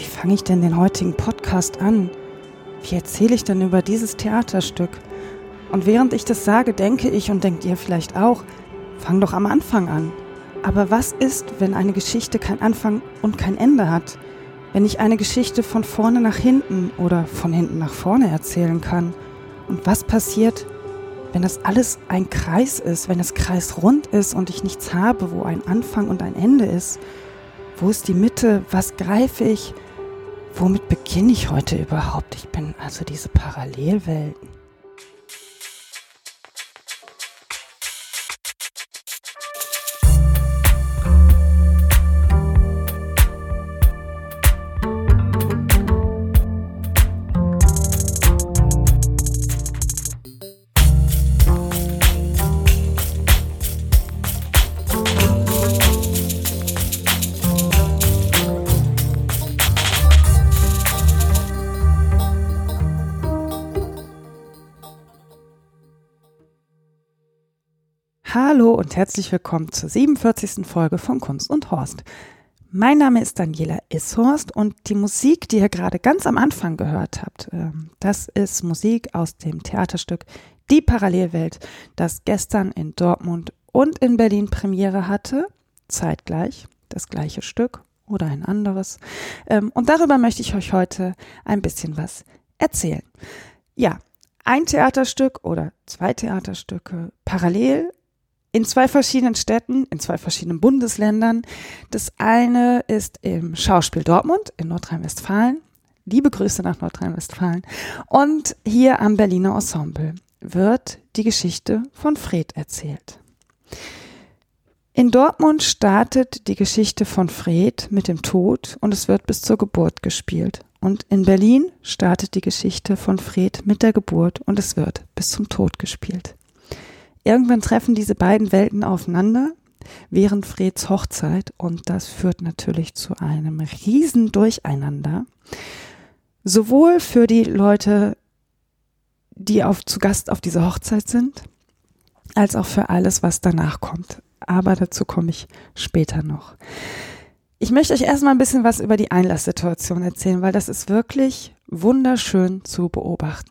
wie fange ich denn den heutigen Podcast an? Wie erzähle ich denn über dieses Theaterstück? Und während ich das sage, denke ich und denkt ihr vielleicht auch, fang doch am Anfang an. Aber was ist, wenn eine Geschichte kein Anfang und kein Ende hat? Wenn ich eine Geschichte von vorne nach hinten oder von hinten nach vorne erzählen kann? Und was passiert, wenn das alles ein Kreis ist, wenn das Kreis rund ist und ich nichts habe, wo ein Anfang und ein Ende ist? Wo ist die Mitte? Was greife ich? Womit beginne ich heute überhaupt? Ich bin also diese Parallelwelten. Und herzlich willkommen zur 47. Folge von Kunst und Horst. Mein Name ist Daniela Ishorst und die Musik, die ihr gerade ganz am Anfang gehört habt, ähm, das ist Musik aus dem Theaterstück Die Parallelwelt, das gestern in Dortmund und in Berlin Premiere hatte, zeitgleich das gleiche Stück oder ein anderes. Ähm, und darüber möchte ich euch heute ein bisschen was erzählen. Ja, ein Theaterstück oder zwei Theaterstücke parallel in zwei verschiedenen Städten, in zwei verschiedenen Bundesländern. Das eine ist im Schauspiel Dortmund in Nordrhein-Westfalen. Liebe Grüße nach Nordrhein-Westfalen. Und hier am Berliner Ensemble wird die Geschichte von Fred erzählt. In Dortmund startet die Geschichte von Fred mit dem Tod und es wird bis zur Geburt gespielt. Und in Berlin startet die Geschichte von Fred mit der Geburt und es wird bis zum Tod gespielt. Irgendwann treffen diese beiden Welten aufeinander während Freds Hochzeit und das führt natürlich zu einem riesen Durcheinander. Sowohl für die Leute, die auf, zu Gast auf dieser Hochzeit sind, als auch für alles, was danach kommt. Aber dazu komme ich später noch. Ich möchte euch erstmal ein bisschen was über die Einlasssituation erzählen, weil das ist wirklich wunderschön zu beobachten.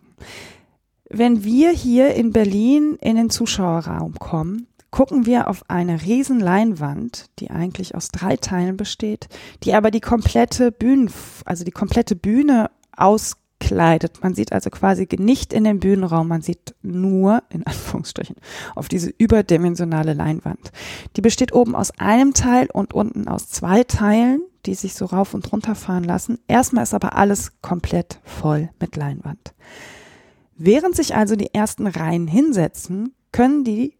Wenn wir hier in Berlin in den Zuschauerraum kommen, gucken wir auf eine riesen Leinwand, die eigentlich aus drei Teilen besteht, die aber die komplette Bühne, also die komplette Bühne auskleidet. Man sieht also quasi nicht in den Bühnenraum, man sieht nur, in Anführungsstrichen, auf diese überdimensionale Leinwand. Die besteht oben aus einem Teil und unten aus zwei Teilen, die sich so rauf und runter fahren lassen. Erstmal ist aber alles komplett voll mit Leinwand. Während sich also die ersten Reihen hinsetzen, können die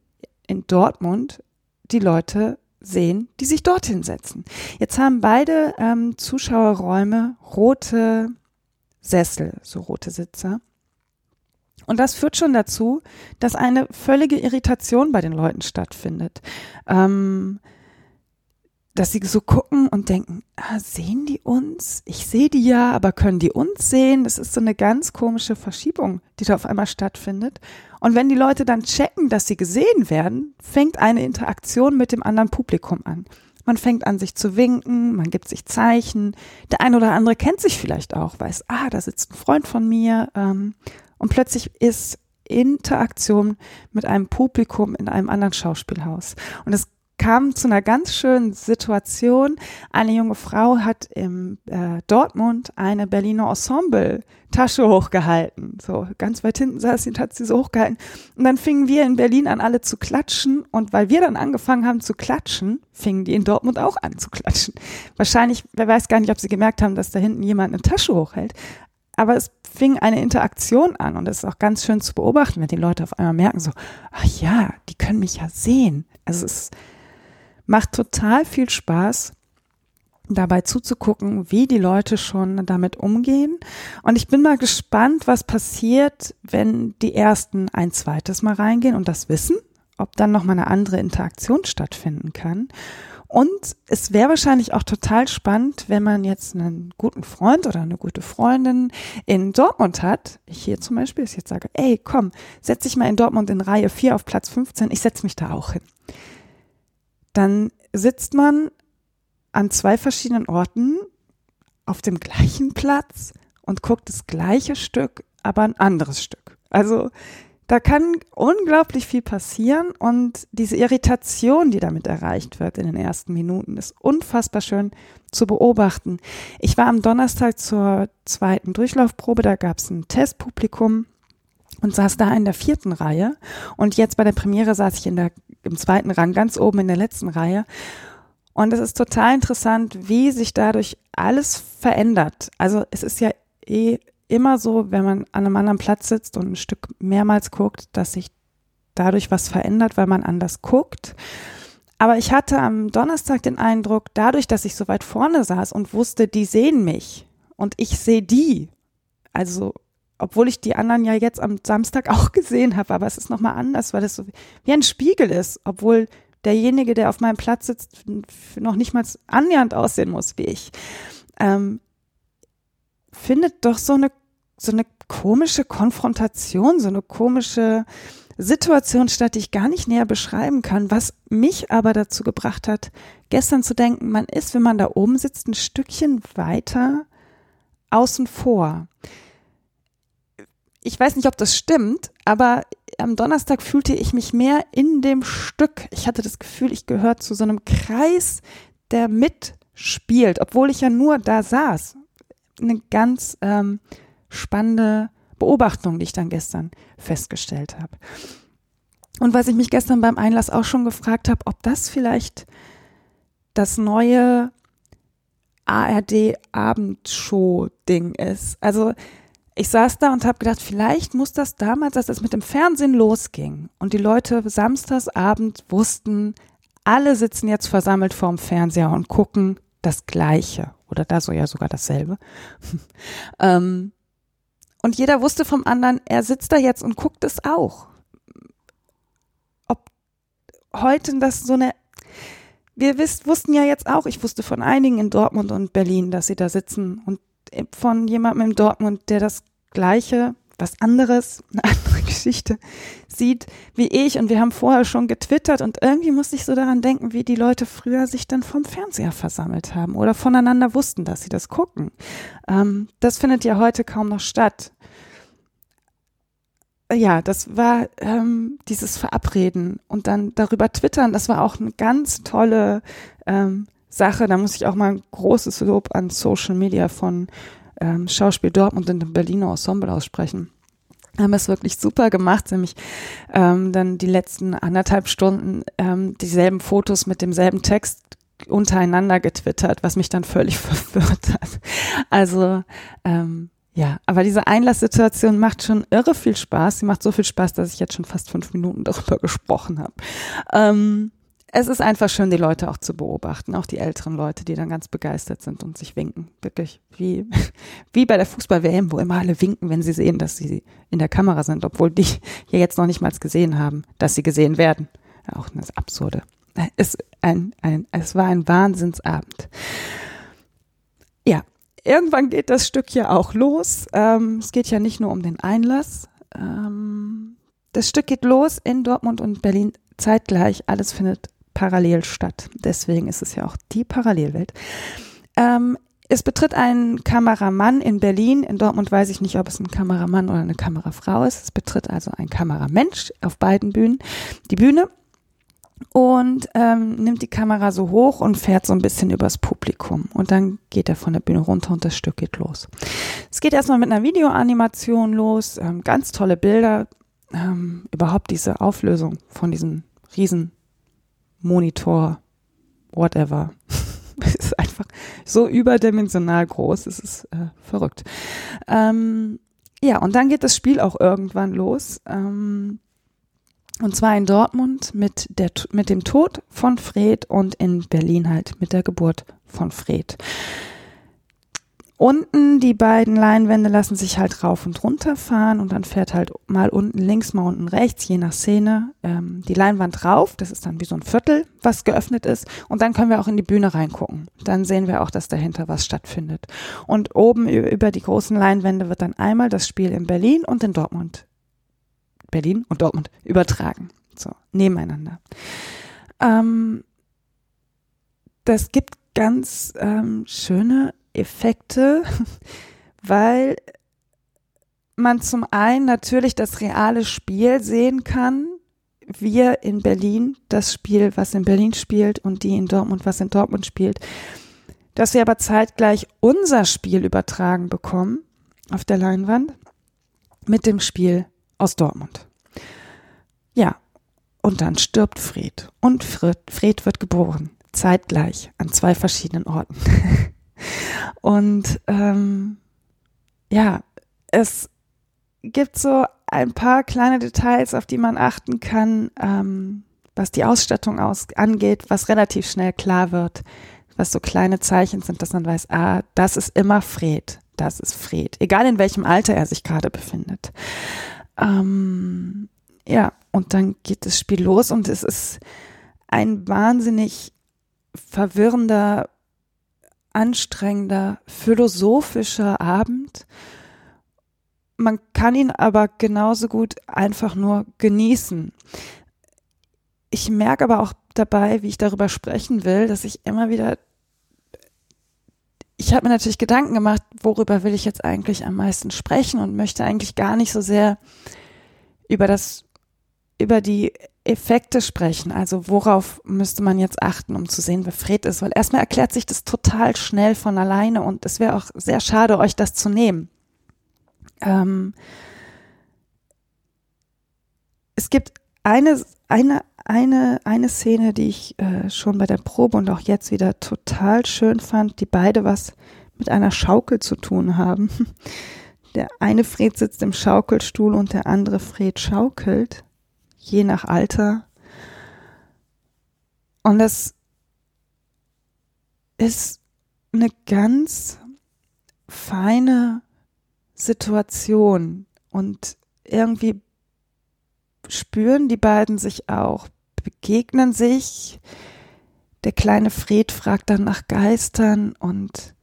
in Dortmund die Leute sehen, die sich dorthin setzen. Jetzt haben beide ähm, Zuschauerräume rote Sessel, so rote Sitze. Und das führt schon dazu, dass eine völlige Irritation bei den Leuten stattfindet. Ähm, dass sie so gucken und denken, ah, sehen die uns? Ich sehe die ja, aber können die uns sehen? Das ist so eine ganz komische Verschiebung, die da auf einmal stattfindet. Und wenn die Leute dann checken, dass sie gesehen werden, fängt eine Interaktion mit dem anderen Publikum an. Man fängt an, sich zu winken, man gibt sich Zeichen. Der ein oder andere kennt sich vielleicht auch, weiß, ah, da sitzt ein Freund von mir. Ähm, und plötzlich ist Interaktion mit einem Publikum in einem anderen Schauspielhaus. Und es kam zu einer ganz schönen Situation. Eine junge Frau hat im äh, Dortmund eine Berliner Ensemble Tasche hochgehalten. So ganz weit hinten saß sie und hat sie so hochgehalten. Und dann fingen wir in Berlin an, alle zu klatschen. Und weil wir dann angefangen haben zu klatschen, fingen die in Dortmund auch an zu klatschen. Wahrscheinlich, wer weiß gar nicht, ob sie gemerkt haben, dass da hinten jemand eine Tasche hochhält. Aber es fing eine Interaktion an und es ist auch ganz schön zu beobachten, wenn die Leute auf einmal merken so, ach ja, die können mich ja sehen. Also es ist Macht total viel Spaß, dabei zuzugucken, wie die Leute schon damit umgehen. Und ich bin mal gespannt, was passiert, wenn die ersten ein zweites Mal reingehen und das wissen, ob dann nochmal eine andere Interaktion stattfinden kann. Und es wäre wahrscheinlich auch total spannend, wenn man jetzt einen guten Freund oder eine gute Freundin in Dortmund hat. Ich hier zum Beispiel, ich jetzt sage, ey, komm, setz dich mal in Dortmund in Reihe 4 auf Platz 15. Ich setz mich da auch hin dann sitzt man an zwei verschiedenen Orten auf dem gleichen Platz und guckt das gleiche Stück, aber ein anderes Stück. Also da kann unglaublich viel passieren und diese Irritation, die damit erreicht wird in den ersten Minuten, ist unfassbar schön zu beobachten. Ich war am Donnerstag zur zweiten Durchlaufprobe, da gab es ein Testpublikum und saß da in der vierten Reihe und jetzt bei der Premiere saß ich in der, im zweiten Rang, ganz oben in der letzten Reihe. Und es ist total interessant, wie sich dadurch alles verändert. Also es ist ja eh immer so, wenn man an einem anderen Platz sitzt und ein Stück mehrmals guckt, dass sich dadurch was verändert, weil man anders guckt. Aber ich hatte am Donnerstag den Eindruck, dadurch, dass ich so weit vorne saß und wusste, die sehen mich und ich sehe die. Also, obwohl ich die anderen ja jetzt am Samstag auch gesehen habe, aber es ist nochmal anders, weil es so wie ein Spiegel ist, obwohl derjenige, der auf meinem Platz sitzt, noch nicht mal annähernd aussehen muss wie ich. Ähm, findet doch so eine so eine komische Konfrontation, so eine komische Situation statt, die ich gar nicht näher beschreiben kann, was mich aber dazu gebracht hat, gestern zu denken, man ist, wenn man da oben sitzt, ein Stückchen weiter außen vor. Ich weiß nicht, ob das stimmt, aber am Donnerstag fühlte ich mich mehr in dem Stück. Ich hatte das Gefühl, ich gehöre zu so einem Kreis, der mitspielt, obwohl ich ja nur da saß. Eine ganz ähm, spannende Beobachtung, die ich dann gestern festgestellt habe. Und was ich mich gestern beim Einlass auch schon gefragt habe, ob das vielleicht das neue ARD Abendshow-Ding ist. Also ich saß da und habe gedacht, vielleicht muss das damals, als es mit dem Fernsehen losging und die Leute samstagsabend wussten, alle sitzen jetzt versammelt vorm Fernseher und gucken das Gleiche oder da so ja sogar dasselbe. ähm, und jeder wusste vom anderen, er sitzt da jetzt und guckt es auch. Ob heute das so eine, wir wisst, wussten ja jetzt auch, ich wusste von einigen in Dortmund und Berlin, dass sie da sitzen und von jemandem in Dortmund, der das Gleiche, was anderes, eine andere Geschichte sieht wie ich. Und wir haben vorher schon getwittert und irgendwie musste ich so daran denken, wie die Leute früher sich dann vom Fernseher versammelt haben oder voneinander wussten, dass sie das gucken. Ähm, das findet ja heute kaum noch statt. Ja, das war ähm, dieses Verabreden und dann darüber twittern, das war auch eine ganz tolle ähm, Sache. Da muss ich auch mal ein großes Lob an Social Media von ähm, Schauspiel Dortmund und dem Berliner Ensemble aussprechen haben es wirklich super gemacht, nämlich ähm, dann die letzten anderthalb Stunden ähm, dieselben Fotos mit demselben Text untereinander getwittert, was mich dann völlig verwirrt hat. Also ähm, ja, aber diese Einlasssituation macht schon irre viel Spaß. Sie macht so viel Spaß, dass ich jetzt schon fast fünf Minuten darüber gesprochen habe. Ähm, es ist einfach schön, die Leute auch zu beobachten, auch die älteren Leute, die dann ganz begeistert sind und sich winken. Wirklich wie, wie bei der Fußball-WM, wo immer alle winken, wenn sie sehen, dass sie in der Kamera sind, obwohl die ja jetzt noch nicht mal gesehen haben, dass sie gesehen werden. Auch das Absurde. Es, ein, ein, es war ein Wahnsinnsabend. Ja, irgendwann geht das Stück ja auch los. Ähm, es geht ja nicht nur um den Einlass. Ähm, das Stück geht los in Dortmund und Berlin zeitgleich. Alles findet parallel statt. Deswegen ist es ja auch die Parallelwelt. Ähm, es betritt ein Kameramann in Berlin. In Dortmund weiß ich nicht, ob es ein Kameramann oder eine Kamerafrau ist. Es betritt also ein Kameramensch auf beiden Bühnen die Bühne und ähm, nimmt die Kamera so hoch und fährt so ein bisschen übers Publikum. Und dann geht er von der Bühne runter und das Stück geht los. Es geht erstmal mit einer Videoanimation los. Ähm, ganz tolle Bilder. Ähm, überhaupt diese Auflösung von diesem riesen Monitor, whatever. es ist einfach so überdimensional groß, es ist äh, verrückt. Ähm, ja, und dann geht das Spiel auch irgendwann los. Ähm, und zwar in Dortmund mit, der, mit dem Tod von Fred und in Berlin halt mit der Geburt von Fred. Unten, die beiden Leinwände lassen sich halt rauf und runter fahren und dann fährt halt mal unten links, mal unten rechts, je nach Szene, ähm, die Leinwand rauf. Das ist dann wie so ein Viertel, was geöffnet ist. Und dann können wir auch in die Bühne reingucken. Dann sehen wir auch, dass dahinter was stattfindet. Und oben über die großen Leinwände wird dann einmal das Spiel in Berlin und in Dortmund, Berlin und Dortmund übertragen. So, nebeneinander. Ähm, das gibt ganz ähm, schöne Effekte, weil man zum einen natürlich das reale Spiel sehen kann, wir in Berlin das Spiel, was in Berlin spielt und die in Dortmund, was in Dortmund spielt, dass wir aber zeitgleich unser Spiel übertragen bekommen auf der Leinwand mit dem Spiel aus Dortmund. Ja, und dann stirbt Fred und Fred, Fred wird geboren, zeitgleich an zwei verschiedenen Orten. und ähm, ja, es gibt so ein paar kleine Details, auf die man achten kann, ähm, was die Ausstattung aus angeht, was relativ schnell klar wird, was so kleine Zeichen sind, dass man weiß, ah, das ist immer Fred, das ist Fred, egal in welchem Alter er sich gerade befindet. Ähm, ja, und dann geht das Spiel los und es ist ein wahnsinnig verwirrender, anstrengender, philosophischer Abend man kann ihn aber genauso gut einfach nur genießen. Ich merke aber auch dabei, wie ich darüber sprechen will, dass ich immer wieder, ich habe mir natürlich Gedanken gemacht, worüber will ich jetzt eigentlich am meisten sprechen und möchte eigentlich gar nicht so sehr über das, über die Effekte sprechen. Also worauf müsste man jetzt achten, um zu sehen, wer Fred ist? Weil erstmal erklärt sich das total schnell von alleine und es wäre auch sehr schade, euch das zu nehmen. Ähm, es gibt eine, eine, eine, eine Szene, die ich äh, schon bei der Probe und auch jetzt wieder total schön fand, die beide was mit einer Schaukel zu tun haben. Der eine Fred sitzt im Schaukelstuhl und der andere Fred schaukelt, je nach Alter. Und das ist eine ganz feine Situation und irgendwie spüren die beiden sich auch, begegnen sich. Der kleine Fred fragt dann nach Geistern und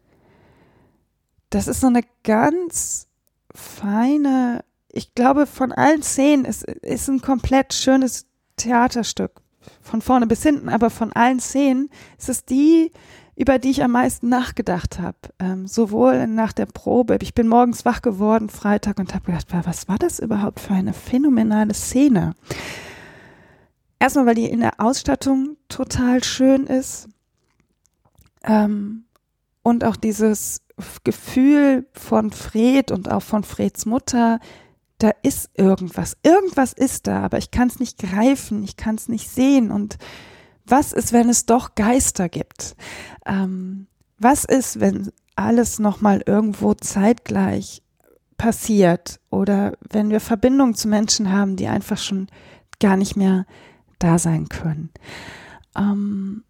das ist so eine ganz feine, ich glaube, von allen Szenen ist, ist ein komplett schönes Theaterstück. Von vorne bis hinten, aber von allen Szenen ist es die, über die ich am meisten nachgedacht habe. Ähm, sowohl nach der Probe. Ich bin morgens wach geworden, Freitag, und habe gedacht, was war das überhaupt für eine phänomenale Szene? Erstmal, weil die in der Ausstattung total schön ist. Ähm, und auch dieses Gefühl von Fred und auch von Freds Mutter, da ist irgendwas. Irgendwas ist da, aber ich kann es nicht greifen, ich kann es nicht sehen. Und was ist, wenn es doch Geister gibt? Ähm, was ist, wenn alles nochmal irgendwo zeitgleich passiert oder wenn wir Verbindungen zu Menschen haben, die einfach schon gar nicht mehr da sein können? Ähm,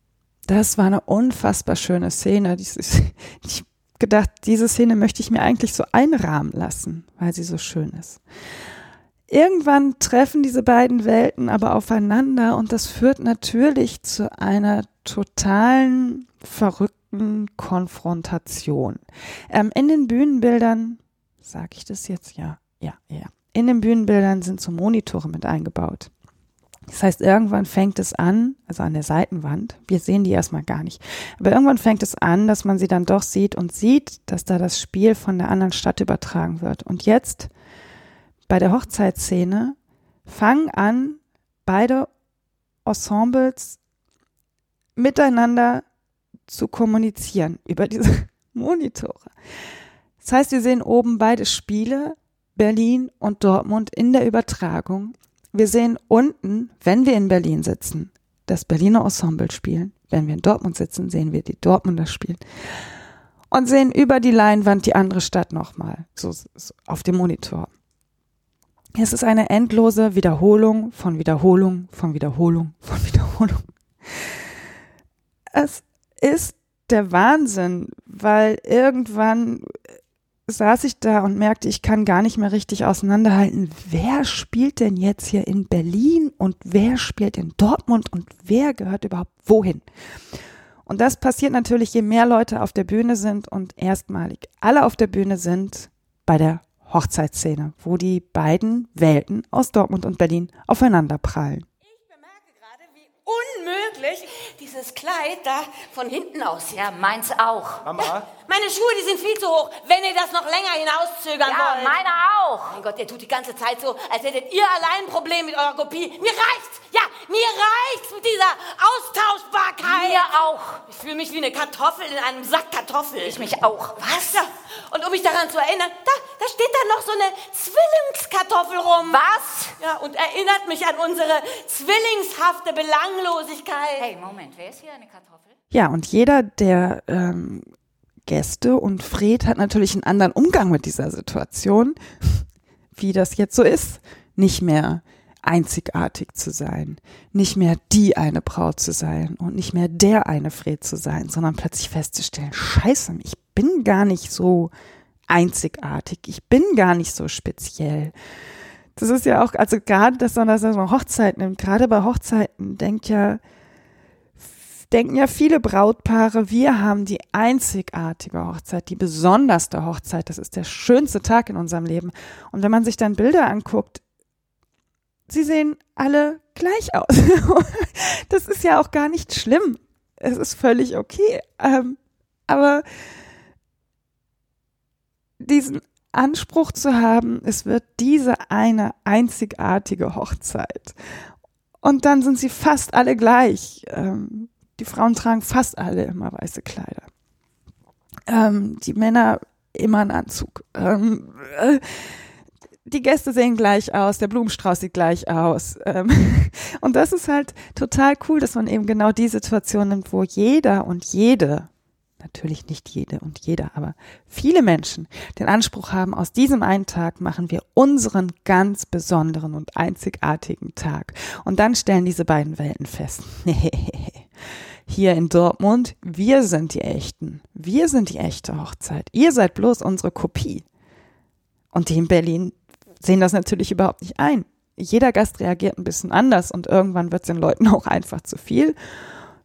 das war eine unfassbar schöne Szene. Ich gedacht, diese Szene möchte ich mir eigentlich so einrahmen lassen, weil sie so schön ist. Irgendwann treffen diese beiden Welten aber aufeinander und das führt natürlich zu einer totalen, verrückten Konfrontation. Ähm, in den Bühnenbildern, sage ich das jetzt? Ja, ja, ja. In den Bühnenbildern sind so Monitore mit eingebaut. Das heißt, irgendwann fängt es an, also an der Seitenwand, wir sehen die erstmal gar nicht, aber irgendwann fängt es an, dass man sie dann doch sieht und sieht, dass da das Spiel von der anderen Stadt übertragen wird. Und jetzt bei der Hochzeitsszene fangen an, beide Ensembles miteinander zu kommunizieren über diese Monitore. Das heißt, wir sehen oben beide Spiele, Berlin und Dortmund in der Übertragung. Wir sehen unten, wenn wir in Berlin sitzen, das Berliner Ensemble spielen. Wenn wir in Dortmund sitzen, sehen wir die Dortmunder spielen. Und sehen über die Leinwand die andere Stadt nochmal, so, so auf dem Monitor. Es ist eine endlose Wiederholung von Wiederholung von Wiederholung von Wiederholung. Es ist der Wahnsinn, weil irgendwann saß ich da und merkte, ich kann gar nicht mehr richtig auseinanderhalten, wer spielt denn jetzt hier in Berlin und wer spielt in Dortmund und wer gehört überhaupt wohin. Und das passiert natürlich, je mehr Leute auf der Bühne sind und erstmalig alle auf der Bühne sind bei der Hochzeitsszene, wo die beiden Welten aus Dortmund und Berlin aufeinander prallen. Ich bemerke gerade, wie wirklich? Dieses Kleid da von hinten aus. Ja, meins auch. Mama? Meine Schuhe, die sind viel zu hoch. Wenn ihr das noch länger hinauszögern Ja, wollt. meine auch. Mein Gott, ihr tut die ganze Zeit so, als hättet ihr allein ein Problem mit eurer Kopie. Mir reicht's! Ja, mir reicht's mit dieser Austauschbarkeit! Mir auch. Ich fühle mich wie eine Kartoffel in einem Sack Kartoffeln. Ich mich auch. Was? Ja. Und um mich daran zu erinnern, da, da steht da noch so eine Zwillingskartoffel rum. Was? Ja, und erinnert mich an unsere zwillingshafte Belanglosigkeit. Hey, Moment, wer ist hier eine Kartoffel? Ja, und jeder der ähm, Gäste und Fred hat natürlich einen anderen Umgang mit dieser Situation, wie das jetzt so ist. Nicht mehr einzigartig zu sein, nicht mehr die eine Braut zu sein und nicht mehr der eine Fred zu sein, sondern plötzlich festzustellen, scheiße, ich bin gar nicht so einzigartig, ich bin gar nicht so speziell. Das ist ja auch, also gerade, dass man das so Hochzeit nimmt, gerade bei Hochzeiten denkt ja, denken ja viele Brautpaare, wir haben die einzigartige Hochzeit, die besonderste Hochzeit, das ist der schönste Tag in unserem Leben. Und wenn man sich dann Bilder anguckt, sie sehen alle gleich aus. das ist ja auch gar nicht schlimm. Es ist völlig okay. Ähm, aber diesen Anspruch zu haben, es wird diese eine einzigartige Hochzeit. Und dann sind sie fast alle gleich. Ähm, die Frauen tragen fast alle immer weiße Kleider. Ähm, die Männer immer einen Anzug. Ähm, äh, die Gäste sehen gleich aus, der Blumenstrauß sieht gleich aus. Ähm, und das ist halt total cool, dass man eben genau die Situation nimmt, wo jeder und jede, natürlich nicht jede und jeder, aber viele Menschen den Anspruch haben, aus diesem einen Tag machen wir unseren ganz besonderen und einzigartigen Tag. Und dann stellen diese beiden Welten fest. Hier in Dortmund, wir sind die Echten. Wir sind die echte Hochzeit. Ihr seid bloß unsere Kopie. Und die in Berlin sehen das natürlich überhaupt nicht ein. Jeder Gast reagiert ein bisschen anders und irgendwann wird es den Leuten auch einfach zu viel.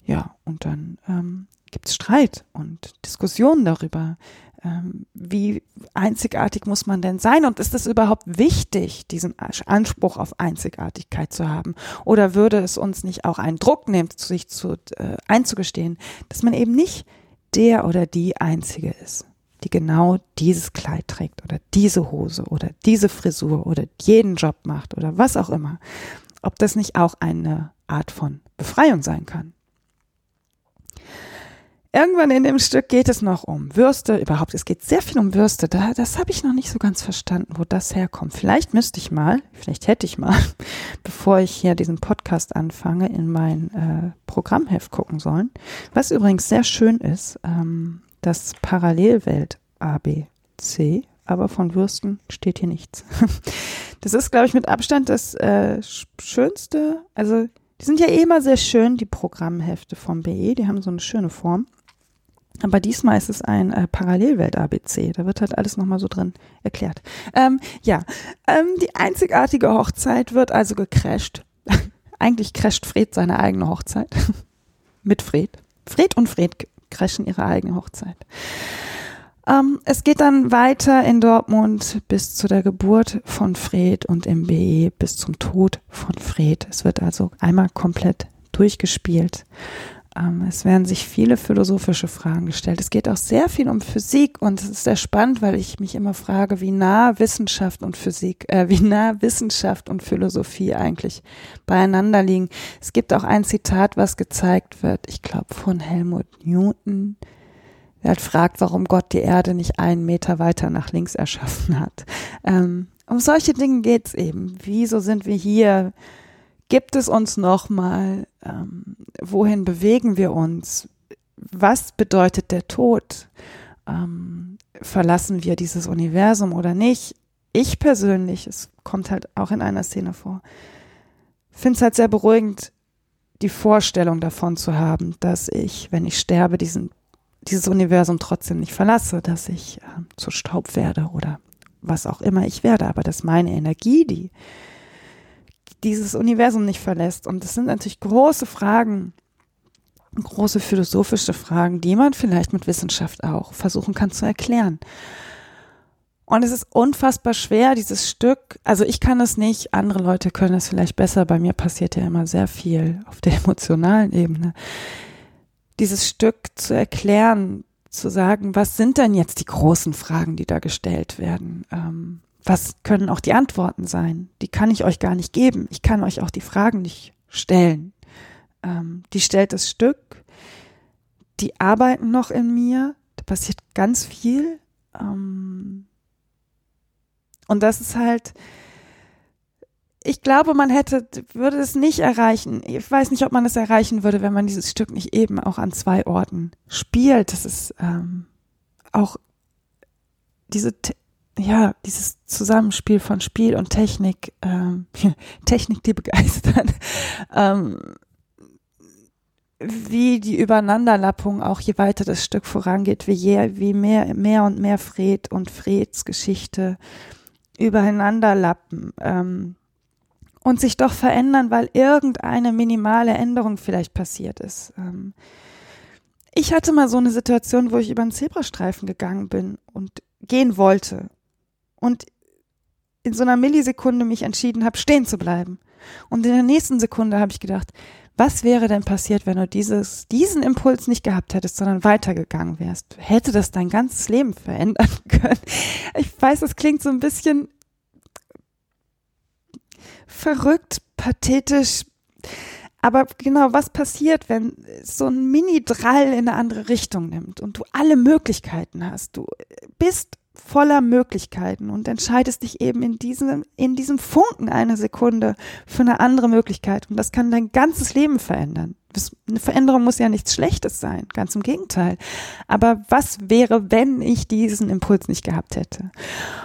Ja, und dann ähm, gibt es Streit und Diskussionen darüber, ähm, wie einzigartig muss man denn sein und ist es überhaupt wichtig, diesen Anspruch auf Einzigartigkeit zu haben? Oder würde es uns nicht auch einen Druck nehmen, sich zu, äh, einzugestehen, dass man eben nicht der oder die Einzige ist? die genau dieses Kleid trägt oder diese Hose oder diese Frisur oder jeden Job macht oder was auch immer. Ob das nicht auch eine Art von Befreiung sein kann. Irgendwann in dem Stück geht es noch um Würste, überhaupt, es geht sehr viel um Würste. Da, das habe ich noch nicht so ganz verstanden, wo das herkommt. Vielleicht müsste ich mal, vielleicht hätte ich mal, bevor ich hier diesen Podcast anfange, in mein äh, Programmheft gucken sollen. Was übrigens sehr schön ist, ähm, das Parallelwelt ABC, aber von Würsten steht hier nichts. Das ist, glaube ich, mit Abstand das äh, schönste. Also, die sind ja eh immer sehr schön, die Programmhefte vom BE. Die haben so eine schöne Form. Aber diesmal ist es ein äh, Parallelwelt-ABC. Da wird halt alles nochmal so drin erklärt. Ähm, ja, ähm, die einzigartige Hochzeit wird also gecrasht. Eigentlich crasht Fred seine eigene Hochzeit. Mit Fred. Fred und Fred crashen ihre eigene Hochzeit. Ähm, es geht dann weiter in Dortmund bis zu der Geburt von Fred und im BE bis zum Tod von Fred. Es wird also einmal komplett durchgespielt. Ähm, es werden sich viele philosophische Fragen gestellt. Es geht auch sehr viel um Physik und es ist sehr spannend, weil ich mich immer frage, wie nah Wissenschaft und Physik, äh, wie nah Wissenschaft und Philosophie eigentlich beieinander liegen. Es gibt auch ein Zitat, was gezeigt wird, ich glaube von Helmut Newton, der halt fragt, warum Gott die Erde nicht einen Meter weiter nach links erschaffen hat. Ähm, um solche Dinge geht's eben. Wieso sind wir hier? Gibt es uns nochmal? Ähm, wohin bewegen wir uns? Was bedeutet der Tod? Ähm, verlassen wir dieses Universum oder nicht? Ich persönlich, es kommt halt auch in einer Szene vor, finde es halt sehr beruhigend, die Vorstellung davon zu haben, dass ich, wenn ich sterbe, diesen dieses Universum trotzdem nicht verlasse, dass ich äh, zu Staub werde oder was auch immer ich werde, aber dass meine Energie, die dieses Universum nicht verlässt. Und das sind natürlich große Fragen, große philosophische Fragen, die man vielleicht mit Wissenschaft auch versuchen kann zu erklären. Und es ist unfassbar schwer, dieses Stück, also ich kann es nicht, andere Leute können es vielleicht besser, bei mir passiert ja immer sehr viel auf der emotionalen Ebene, dieses Stück zu erklären, zu sagen, was sind denn jetzt die großen Fragen, die da gestellt werden? Ähm, was können auch die Antworten sein? Die kann ich euch gar nicht geben. Ich kann euch auch die Fragen nicht stellen. Ähm, die stellt das Stück, die arbeiten noch in mir, da passiert ganz viel. Ähm, und das ist halt, ich glaube, man hätte, würde es nicht erreichen. Ich weiß nicht, ob man es erreichen würde, wenn man dieses Stück nicht eben auch an zwei Orten spielt. Das ist ähm, auch diese, ja, dieses Zusammenspiel von Spiel und Technik, ähm, Technik, die begeistert, ähm, wie die Übereinanderlappung auch je weiter das Stück vorangeht, wie, je, wie mehr, mehr und mehr Fred und Freds Geschichte übereinanderlappen ähm, und sich doch verändern, weil irgendeine minimale Änderung vielleicht passiert ist. Ähm, ich hatte mal so eine Situation, wo ich über einen Zebrastreifen gegangen bin und gehen wollte und in so einer Millisekunde mich entschieden habe, stehen zu bleiben. Und in der nächsten Sekunde habe ich gedacht, was wäre denn passiert, wenn du dieses, diesen Impuls nicht gehabt hättest, sondern weitergegangen wärst? Hätte das dein ganzes Leben verändern können? Ich weiß, es klingt so ein bisschen verrückt, pathetisch. Aber genau, was passiert, wenn so ein Mini-Drall in eine andere Richtung nimmt und du alle Möglichkeiten hast? Du bist voller Möglichkeiten und entscheidest dich eben in diesem, in diesem Funken einer Sekunde für eine andere Möglichkeit. Und das kann dein ganzes Leben verändern. Eine Veränderung muss ja nichts Schlechtes sein, ganz im Gegenteil. Aber was wäre, wenn ich diesen Impuls nicht gehabt hätte?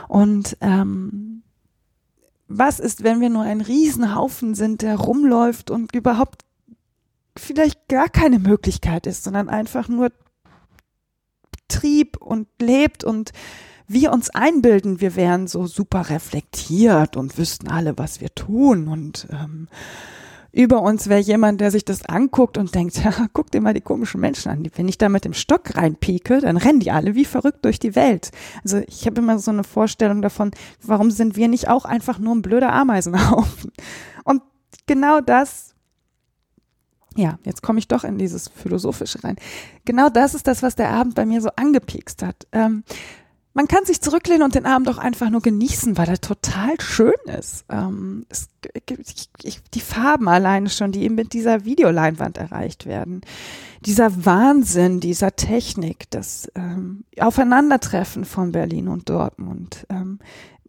Und ähm, was ist, wenn wir nur ein Riesenhaufen sind, der rumläuft und überhaupt vielleicht gar keine Möglichkeit ist, sondern einfach nur Trieb und lebt und wir uns einbilden, wir wären so super reflektiert und wüssten alle, was wir tun und ähm, über uns wäre jemand, der sich das anguckt und denkt, ja, guck dir mal die komischen Menschen an. Wenn ich da mit dem Stock reinpieke, dann rennen die alle wie verrückt durch die Welt. Also ich habe immer so eine Vorstellung davon, warum sind wir nicht auch einfach nur ein blöder Ameisenhaufen? Und genau das ja, jetzt komme ich doch in dieses Philosophische rein. Genau das ist das, was der Abend bei mir so angepiekst hat. Ähm, man kann sich zurücklehnen und den Abend auch einfach nur genießen, weil er total schön ist. Ähm, es, ich, ich, die Farben alleine schon, die eben mit dieser Videoleinwand erreicht werden. Dieser Wahnsinn, dieser Technik, das ähm, Aufeinandertreffen von Berlin und Dortmund. Ähm,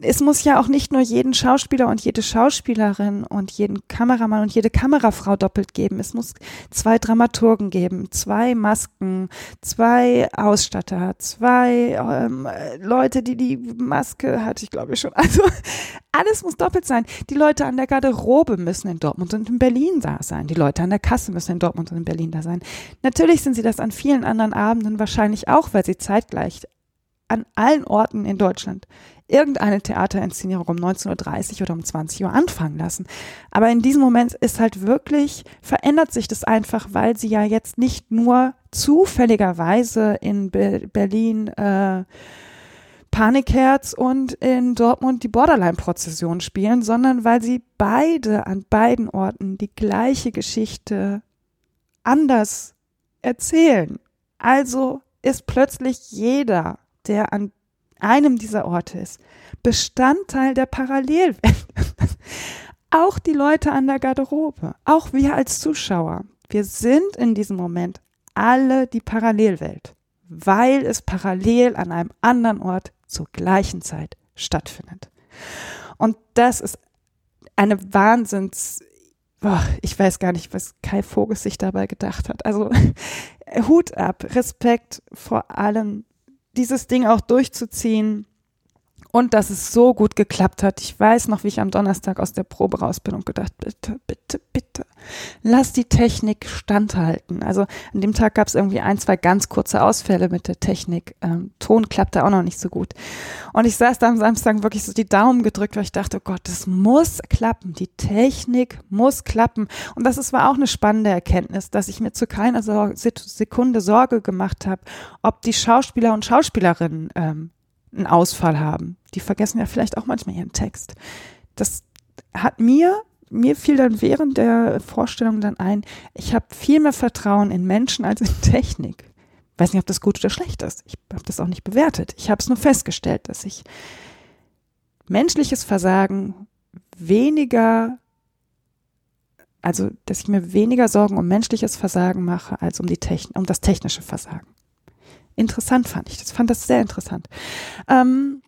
es muss ja auch nicht nur jeden Schauspieler und jede Schauspielerin und jeden Kameramann und jede Kamerafrau doppelt geben. Es muss zwei Dramaturgen geben, zwei Masken, zwei Ausstatter, zwei ähm, Leute, die die Maske hatte ich glaube ich schon. Also alles muss doppelt sein. Die Leute an der Garderobe müssen in Dortmund und in Berlin da sein. Die Leute an der Kasse müssen in Dortmund und in Berlin da sein. Natürlich sind sie das an vielen anderen Abenden wahrscheinlich auch, weil sie zeitgleich an allen Orten in Deutschland irgendeine Theaterinszenierung um 19.30 Uhr oder um 20 Uhr anfangen lassen. Aber in diesem Moment ist halt wirklich, verändert sich das einfach, weil sie ja jetzt nicht nur zufälligerweise in Be Berlin äh, Panikherz und in Dortmund die Borderline-Prozession spielen, sondern weil sie beide an beiden Orten die gleiche Geschichte anders erzählen. Also ist plötzlich jeder, der an einem dieser Orte ist, Bestandteil der Parallelwelt. auch die Leute an der Garderobe, auch wir als Zuschauer, wir sind in diesem Moment alle die Parallelwelt, weil es parallel an einem anderen Ort zur gleichen Zeit stattfindet. Und das ist eine Wahnsinns, boah, ich weiß gar nicht, was Kai Vogel sich dabei gedacht hat. Also Hut ab, Respekt vor allem dieses Ding auch durchzuziehen und dass es so gut geklappt hat. Ich weiß noch, wie ich am Donnerstag aus der Probe raus bin und gedacht, bitte, bitte, bitte, lass die Technik standhalten. Also an dem Tag gab es irgendwie ein, zwei ganz kurze Ausfälle mit der Technik. Ähm, Ton klappte auch noch nicht so gut. Und ich saß da am Samstag wirklich so die Daumen gedrückt, weil ich dachte, oh Gott, das muss klappen. Die Technik muss klappen. Und das ist, war auch eine spannende Erkenntnis, dass ich mir zu keiner Sekunde Sorge gemacht habe, ob die Schauspieler und Schauspielerinnen ähm, einen Ausfall haben. Die vergessen ja vielleicht auch manchmal ihren Text. Das hat mir, mir fiel dann während der Vorstellung dann ein, ich habe viel mehr Vertrauen in Menschen als in Technik. Weiß nicht, ob das gut oder schlecht ist. Ich habe das auch nicht bewertet. Ich habe es nur festgestellt, dass ich menschliches Versagen weniger, also dass ich mir weniger Sorgen um menschliches Versagen mache als um, die Techn um das technische Versagen. Interessant fand ich das, fand das sehr interessant. Ähm,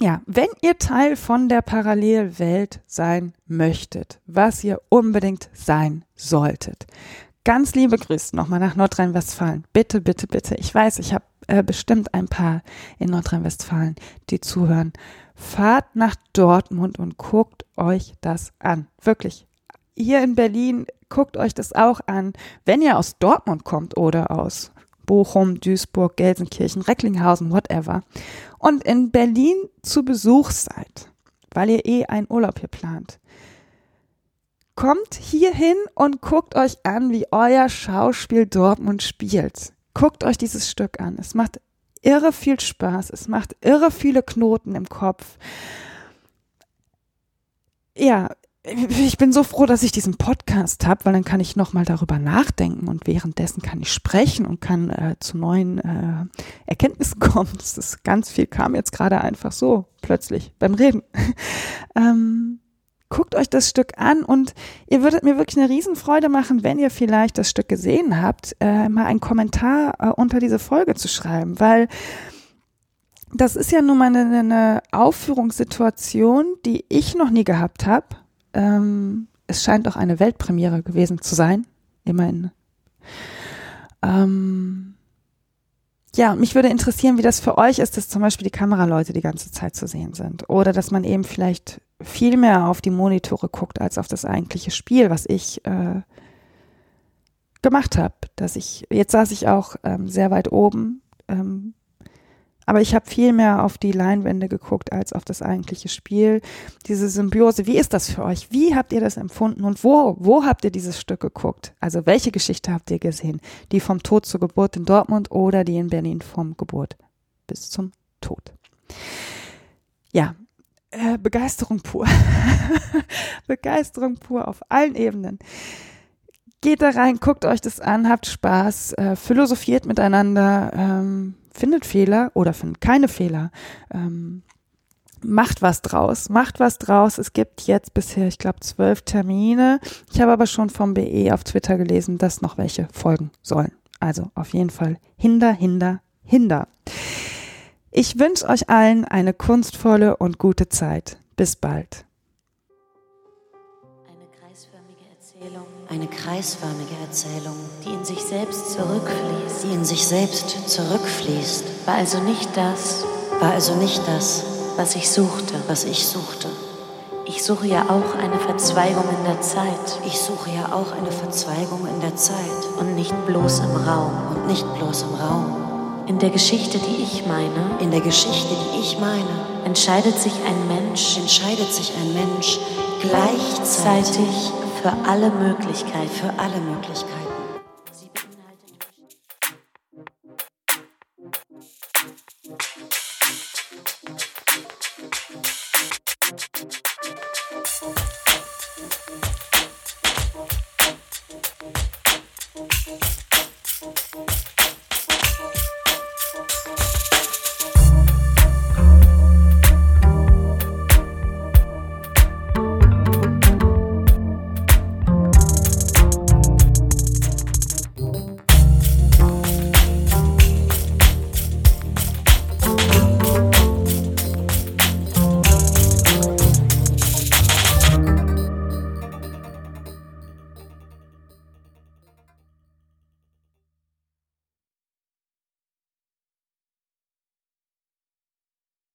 ja, wenn ihr Teil von der Parallelwelt sein möchtet, was ihr unbedingt sein solltet, Ganz liebe Grüße nochmal nach Nordrhein-Westfalen. Bitte, bitte, bitte. Ich weiß, ich habe äh, bestimmt ein paar in Nordrhein-Westfalen, die zuhören. Fahrt nach Dortmund und guckt euch das an. Wirklich. Hier in Berlin guckt euch das auch an. Wenn ihr aus Dortmund kommt oder aus Bochum, Duisburg, Gelsenkirchen, Recklinghausen, whatever. Und in Berlin zu Besuch seid, weil ihr eh einen Urlaub hier plant Kommt hier hin und guckt euch an, wie euer Schauspiel Dortmund spielt. Guckt euch dieses Stück an. Es macht irre viel Spaß. Es macht irre viele Knoten im Kopf. Ja, ich bin so froh, dass ich diesen Podcast habe, weil dann kann ich nochmal darüber nachdenken und währenddessen kann ich sprechen und kann äh, zu neuen äh, Erkenntnissen kommen. Das ist ganz viel kam jetzt gerade einfach so plötzlich beim Reden. ähm, guckt euch das Stück an und ihr würdet mir wirklich eine Riesenfreude machen, wenn ihr vielleicht das Stück gesehen habt, äh, mal einen Kommentar äh, unter diese Folge zu schreiben, weil das ist ja nun mal eine, eine Aufführungssituation, die ich noch nie gehabt habe. Ähm, es scheint auch eine Weltpremiere gewesen zu sein, immerhin. Ähm, ja, mich würde interessieren, wie das für euch ist, dass zum Beispiel die Kameraleute die ganze Zeit zu sehen sind. Oder dass man eben vielleicht viel mehr auf die Monitore guckt als auf das eigentliche Spiel, was ich äh, gemacht habe. Dass ich, jetzt saß ich auch ähm, sehr weit oben, ähm, aber ich habe viel mehr auf die Leinwände geguckt als auf das eigentliche Spiel. Diese Symbiose, wie ist das für euch? Wie habt ihr das empfunden und wo, wo habt ihr dieses Stück geguckt? Also welche Geschichte habt ihr gesehen? Die vom Tod zur Geburt in Dortmund oder die in Berlin vom Geburt bis zum Tod? Ja, äh, Begeisterung pur. Begeisterung pur auf allen Ebenen. Geht da rein, guckt euch das an, habt Spaß, äh, philosophiert miteinander. Ähm, findet Fehler oder findet keine Fehler. Ähm, macht was draus, macht was draus. Es gibt jetzt bisher, ich glaube, zwölf Termine. Ich habe aber schon vom BE auf Twitter gelesen, dass noch welche folgen sollen. Also auf jeden Fall hinder, hinder, hinder. Ich wünsche euch allen eine kunstvolle und gute Zeit. Bis bald. Eine kreisförmige Erzählung, die in sich selbst zurückfließt, die in sich selbst zurückfließt, war also nicht das, war also nicht das, was ich suchte, was ich suchte. Ich suche ja auch eine Verzweigung in der Zeit. Ich suche ja auch eine Verzweigung in der Zeit. Und nicht bloß im Raum. Und nicht bloß im Raum. In der Geschichte, die ich meine, in der Geschichte, die ich meine, entscheidet sich ein Mensch, entscheidet sich ein Mensch gleichzeitig für alle Möglichkeiten, für alle Möglichkeiten